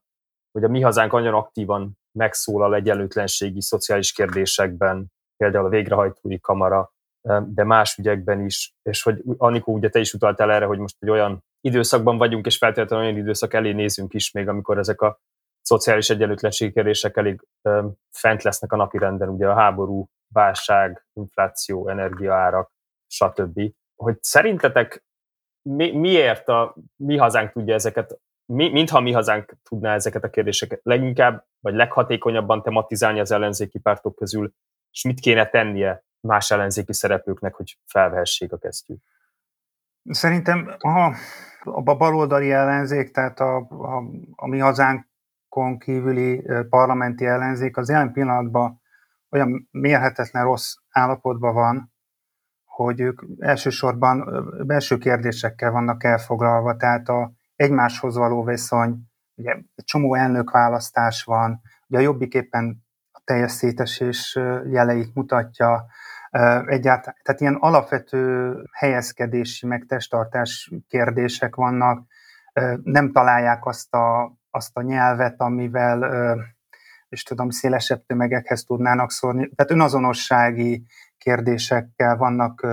hogy a mi hazánk nagyon aktívan megszólal egyenlőtlenségi szociális kérdésekben, például a végrehajtói kamara, de más ügyekben is, és hogy Anikó, ugye te is utaltál erre, hogy most egy olyan időszakban vagyunk, és feltétlenül olyan időszak elé nézünk is még, amikor ezek a szociális egyenlőtlenség kérdések elég fent lesznek a napirenden, ugye a háború, válság, infláció, energiaárak, stb. Hogy szerintetek mi, miért a mi hazánk tudja ezeket mi, mintha mi hazánk tudná ezeket a kérdéseket leginkább, vagy leghatékonyabban tematizálni az ellenzéki pártok közül, és mit kéne tennie más ellenzéki szereplőknek, hogy felvehessék a kesztyűt? Szerintem a, a baloldali ellenzék, tehát a, a, a mi hazánkon kívüli parlamenti ellenzék az jelen pillanatban olyan mérhetetlen rossz állapotban van, hogy ők elsősorban belső kérdésekkel vannak elfoglalva, tehát a egymáshoz való viszony, ugye egy csomó elnökválasztás van, ugye a Jobbik éppen a teljes szétesés jeleit mutatja, egyáltalán, tehát ilyen alapvető helyezkedési, meg testtartás kérdések vannak, nem találják azt a, azt a nyelvet, amivel és tudom, szélesebb tömegekhez tudnának szórni. Tehát önazonossági kérdésekkel vannak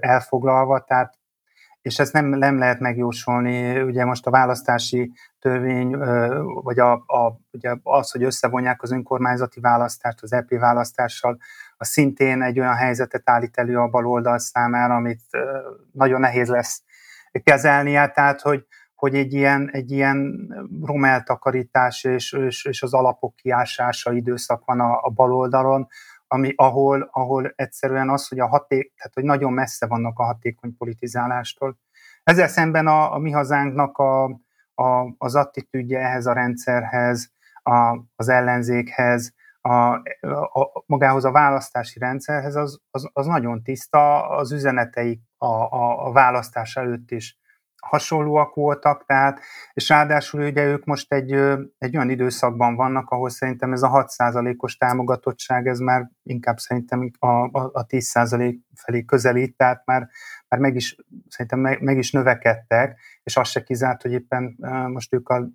elfoglalva, tehát és ezt nem, nem lehet megjósolni. Ugye most a választási törvény, vagy a, a, ugye az, hogy összevonják az önkormányzati választást az EP választással, az szintén egy olyan helyzetet állít elő a baloldal számára, amit nagyon nehéz lesz kezelnie, tehát hogy, hogy egy ilyen, egy ilyen romeltakarítás és, és, és az alapok kiásása időszak van a, a baloldalon, ami, ahol, ahol egyszerűen az, hogy, a haték, tehát, hogy nagyon messze vannak a hatékony politizálástól. Ezzel szemben a, a mi hazánknak a, a, az attitűdje ehhez a rendszerhez, a, az ellenzékhez, a, a, magához a választási rendszerhez, az, az, az nagyon tiszta, az üzeneteik a, a, a választás előtt is hasonlóak voltak, tehát, és ráadásul ugye ők most egy, egy olyan időszakban vannak, ahol szerintem ez a 6%-os támogatottság, ez már inkább szerintem a, a, a 10% felé közelít, tehát már, már meg is, szerintem meg, meg is növekedtek, és az se kizárt, hogy éppen most ők a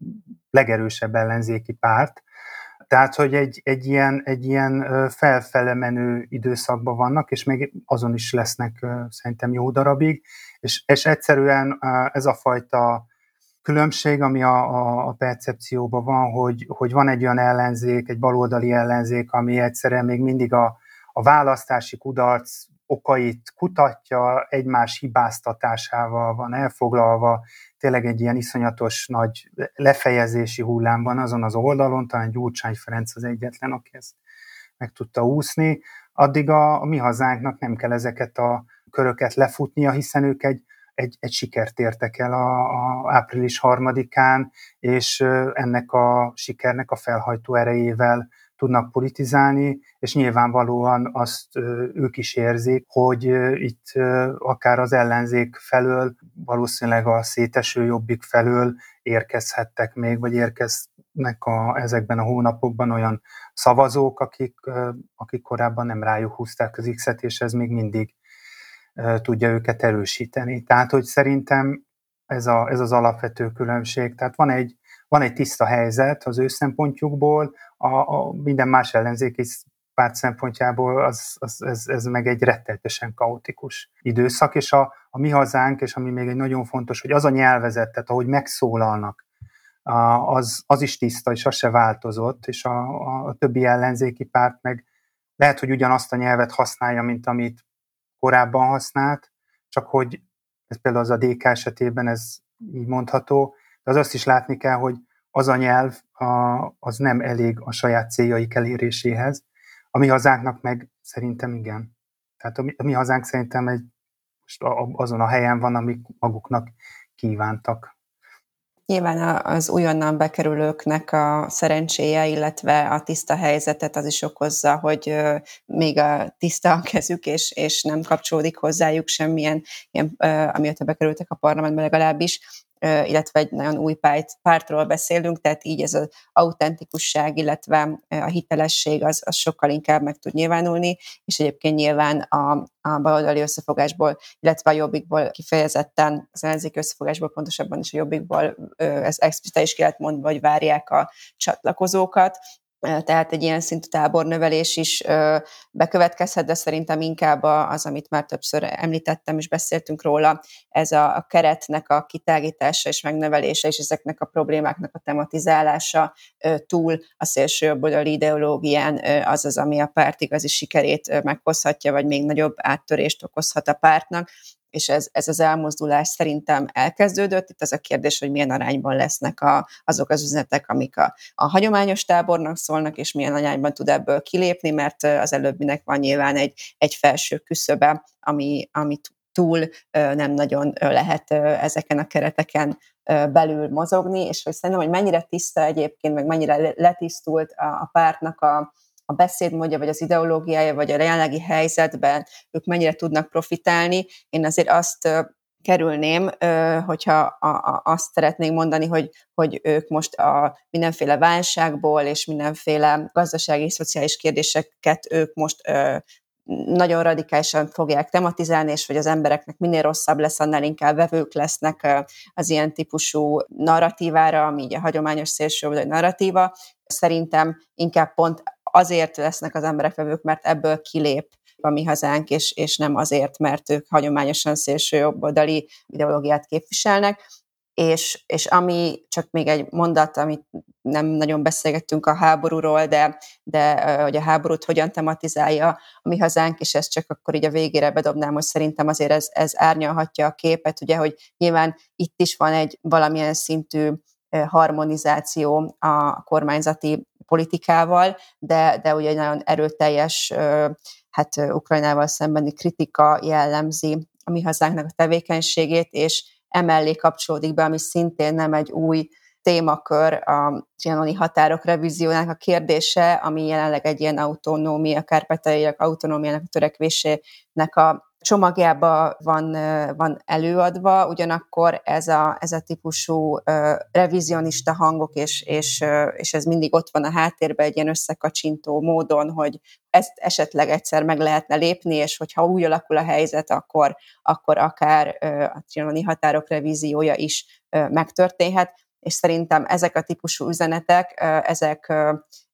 legerősebb ellenzéki párt, tehát, hogy egy, egy, ilyen, egy ilyen felfele menő időszakban vannak, és még azon is lesznek szerintem jó darabig, és, és egyszerűen ez a fajta különbség, ami a, a, a percepcióban van, hogy, hogy van egy olyan ellenzék, egy baloldali ellenzék, ami egyszerűen még mindig a, a választási kudarc okait kutatja, egymás hibáztatásával van elfoglalva, tényleg egy ilyen iszonyatos nagy lefejezési hullám van azon az oldalon, talán Gyurcsány Ferenc az egyetlen, aki ezt meg tudta úszni, addig a, a mi hazánknak nem kell ezeket a köröket lefutnia, hiszen ők egy, egy, egy sikert értek el a, a április harmadikán, és ennek a sikernek a felhajtó erejével tudnak politizálni, és nyilvánvalóan azt ők is érzik, hogy itt akár az ellenzék felől, valószínűleg a széteső jobbik felől érkezhettek még, vagy érkeznek a, ezekben a hónapokban olyan szavazók, akik, akik korábban nem rájuk húzták az X-et, és ez még mindig tudja őket erősíteni. Tehát, hogy szerintem ez, a, ez az alapvető különbség. Tehát van egy, van egy tiszta helyzet az ő szempontjukból, a, a minden más ellenzéki párt szempontjából az, az, ez, ez meg egy rettenetesen kaotikus időszak, és a, a mi hazánk, és ami még egy nagyon fontos, hogy az a nyelvezet, tehát ahogy megszólalnak, az, az is tiszta, és az se változott, és a, a, többi ellenzéki párt meg lehet, hogy ugyanazt a nyelvet használja, mint amit korábban használt, csak hogy ez például az a DK esetében ez így mondható, de az azt is látni kell, hogy az a nyelv a, az nem elég a saját céljaik eléréséhez. A mi hazánknak meg szerintem igen. Tehát a mi, a mi hazánk szerintem egy, most azon a helyen van, amik maguknak kívántak. Nyilván az újonnan bekerülőknek a szerencséje, illetve a tiszta helyzetet az is okozza, hogy még a tiszta a kezük, és, és nem kapcsolódik hozzájuk semmilyen, ilyen, amióta bekerültek a parlamentbe legalábbis, illetve egy nagyon új párt, pártról beszélünk, tehát így ez az autentikusság, illetve a hitelesség az, az sokkal inkább meg tud nyilvánulni, és egyébként nyilván a, a baloldali összefogásból, illetve a jobbikból kifejezetten, az ellenzéki összefogásból pontosabban is a jobbikból, ez explicite is ki lehet mondva, hogy várják a csatlakozókat, tehát egy ilyen szintű tábornövelés is bekövetkezhet, de szerintem inkább az, amit már többször említettem, és beszéltünk róla, ez a, keretnek a kitágítása és megnövelése, és ezeknek a problémáknak a tematizálása túl a szélső jobboldali ideológián az az, ami a párt igazi sikerét meghozhatja, vagy még nagyobb áttörést okozhat a pártnak és ez, ez az elmozdulás szerintem elkezdődött. Itt az a kérdés, hogy milyen arányban lesznek a, azok az üzenetek, amik a, a hagyományos tábornak szólnak, és milyen arányban tud ebből kilépni, mert az előbbinek van nyilván egy, egy felső küszöbe, ami, ami túl nem nagyon lehet ezeken a kereteken belül mozogni, és hogy szerintem, hogy mennyire tiszta egyébként, meg mennyire letisztult a, a pártnak a, a beszédmódja, vagy az ideológiája, vagy a jelenlegi helyzetben ők mennyire tudnak profitálni. Én azért azt kerülném, hogyha azt szeretnénk mondani, hogy, hogy ők most a mindenféle válságból és mindenféle gazdasági és szociális kérdéseket ők most nagyon radikálisan fogják tematizálni, és hogy az embereknek minél rosszabb lesz, annál inkább vevők lesznek az ilyen típusú narratívára, ami így a hagyományos szélső vagy narratíva. Szerintem inkább pont azért lesznek az emberek vevők, mert ebből kilép a mi hazánk, és, és nem azért, mert ők hagyományosan szélső jobboldali ideológiát képviselnek. És, és ami, csak még egy mondat, amit nem nagyon beszélgettünk a háborúról, de, de hogy a háborút hogyan tematizálja a mi hazánk, és ezt csak akkor így a végére bedobnám, hogy szerintem azért ez, ez árnyalhatja a képet, ugye, hogy nyilván itt is van egy valamilyen szintű harmonizáció a kormányzati politikával, de, de ugye egy nagyon erőteljes hát Ukrajnával szembeni kritika jellemzi a mi hazánknak a tevékenységét, és emellé kapcsolódik be, ami szintén nem egy új témakör a trianoni határok revíziónak a kérdése, ami jelenleg egy ilyen autonómia, kárpátaljaiak autonómiának a törekvésének a csomagjában van, van előadva, ugyanakkor ez a, ez a típusú revizionista hangok, és, és, és ez mindig ott van a háttérben egy ilyen összekacsintó módon, hogy ezt esetleg egyszer meg lehetne lépni, és hogyha úgy alakul a helyzet, akkor, akkor akár a trianoni határok revíziója is megtörténhet, és szerintem ezek a típusú üzenetek, ezek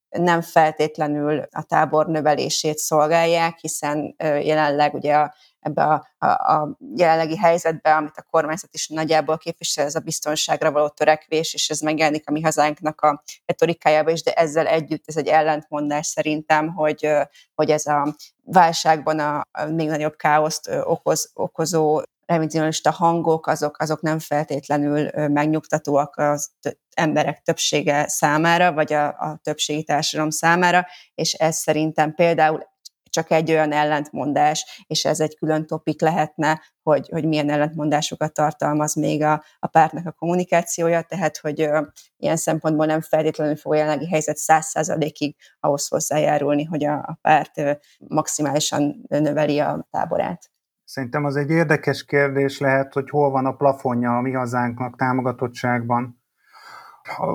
nem feltétlenül a tábor növelését szolgálják, hiszen jelenleg ugye a ebbe a, a, a jelenlegi helyzetbe, amit a kormányzat is nagyjából képvisel, ez a biztonságra való törekvés, és ez megjelenik a mi hazánknak a retorikájába is, de ezzel együtt ez egy ellentmondás szerintem, hogy, hogy ez a válságban a, még nagyobb káoszt okoz, okozó revizionista hangok, azok, azok nem feltétlenül megnyugtatóak az emberek többsége számára, vagy a, a többségi társadalom számára, és ez szerintem például csak egy olyan ellentmondás, és ez egy külön topik lehetne, hogy, hogy milyen ellentmondásokat tartalmaz még a, a pártnak a kommunikációja, tehát hogy ö, ilyen szempontból nem feltétlenül fog a jelenlegi helyzet száz százalékig ahhoz hozzájárulni, hogy a, a párt ö, maximálisan növeli a táborát. Szerintem az egy érdekes kérdés lehet, hogy hol van a plafonja a mi hazánknak támogatottságban.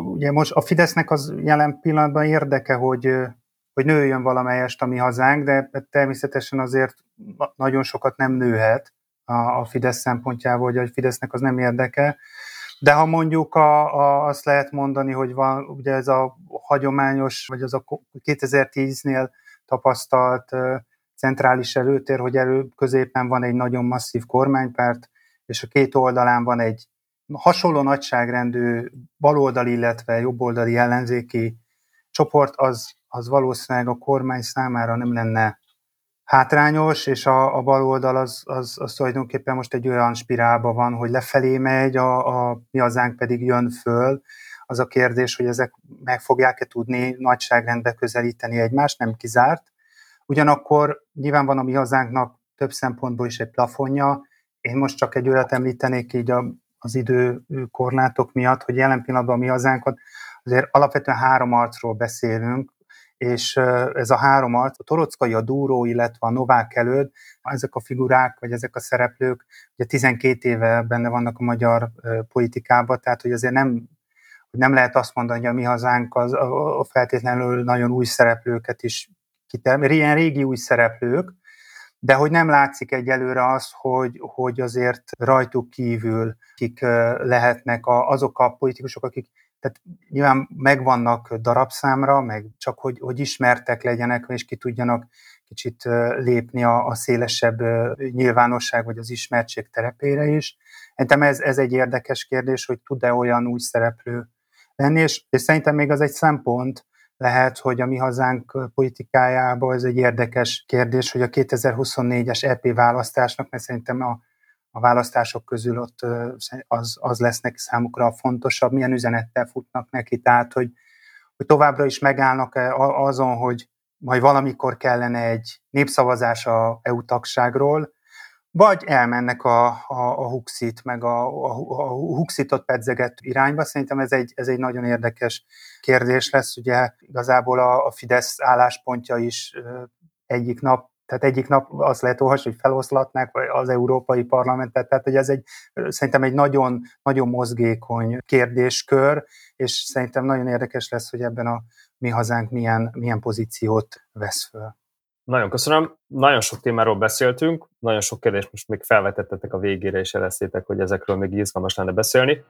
Ugye most a Fidesznek az jelen pillanatban érdeke, hogy hogy nőjön valamelyest a mi hazánk, de természetesen azért nagyon sokat nem nőhet a, Fidesz szempontjából, hogy a Fidesznek az nem érdeke. De ha mondjuk a, a, azt lehet mondani, hogy van ugye ez a hagyományos, vagy az a 2010-nél tapasztalt centrális előtér, hogy elő középen van egy nagyon masszív kormánypárt, és a két oldalán van egy hasonló nagyságrendű baloldali, illetve jobboldali ellenzéki csoport, az az valószínűleg a kormány számára nem lenne hátrányos, és a, a bal oldal az, az, az tulajdonképpen most egy olyan spirálban van, hogy lefelé megy, a, a mi hazánk pedig jön föl. Az a kérdés, hogy ezek meg fogják-e tudni nagyságrendbe közelíteni egymást, nem kizárt. Ugyanakkor nyilván van a mi hazánknak több szempontból is egy plafonja. Én most csak egy olyat említenék így a, az időkorlátok miatt, hogy jelen pillanatban a mi hazánkat azért alapvetően három arcról beszélünk, és ez a három arc, a Torockai, a Dúró, illetve a Novák előtt, ezek a figurák, vagy ezek a szereplők, ugye 12 éve benne vannak a magyar politikában, tehát hogy azért nem, hogy nem lehet azt mondani, hogy a mi hazánk az a feltétlenül nagyon új szereplőket is kitermel, ilyen régi új szereplők, de hogy nem látszik egyelőre az, hogy, hogy azért rajtuk kívül kik lehetnek a, azok a politikusok, akik tehát nyilván megvannak darabszámra, meg csak hogy, hogy ismertek legyenek, és ki tudjanak kicsit lépni a, a szélesebb nyilvánosság vagy az ismertség terepére is. Szerintem ez, ez egy érdekes kérdés, hogy tud-e olyan új szereplő lenni, és, és szerintem még az egy szempont lehet, hogy a mi hazánk politikájából ez egy érdekes kérdés, hogy a 2024-es EP választásnak, mert szerintem a, a választások közül ott az, az lesznek számukra fontosabb, milyen üzenettel futnak neki, tehát hogy, hogy továbbra is megállnak azon, hogy majd valamikor kellene egy népszavazás a EU tagságról, vagy elmennek a, a, a Huxit, meg a, a, a Huxitot pedzeget irányba. Szerintem ez egy, ez egy nagyon érdekes kérdés lesz. Ugye igazából a, a Fidesz álláspontja is egyik nap tehát egyik nap azt lehet olvasni, hogy feloszlatnák az Európai Parlamentet, tehát hogy ez egy, szerintem egy nagyon, nagyon mozgékony kérdéskör, és szerintem nagyon érdekes lesz, hogy ebben a mi hazánk milyen, milyen pozíciót vesz föl. Nagyon köszönöm. Nagyon sok témáról beszéltünk, nagyon sok kérdést most még felvetettetek a végére, és elesztétek, hogy ezekről még izgalmas lenne beszélni.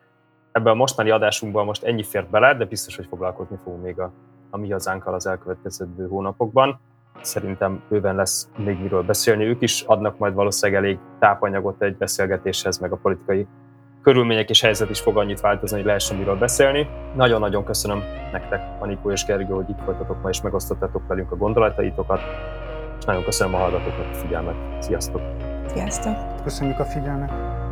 Ebben a mostani adásunkban most ennyi fért bele, de biztos, hogy foglalkozni fogunk még a, a mi hazánkkal az elkövetkező hónapokban. Szerintem bőven lesz még miről beszélni. Ők is adnak majd valószínűleg elég tápanyagot egy beszélgetéshez, meg a politikai körülmények és helyzet is fog annyit változni, hogy lehessen miről beszélni. Nagyon-nagyon köszönöm nektek, Anikó és Gergő, hogy itt voltatok ma és megosztottatok velünk a gondolataitokat, és nagyon köszönöm a hallgatóknak a figyelmet. Sziasztok! Sziasztok! Köszönjük a figyelmet!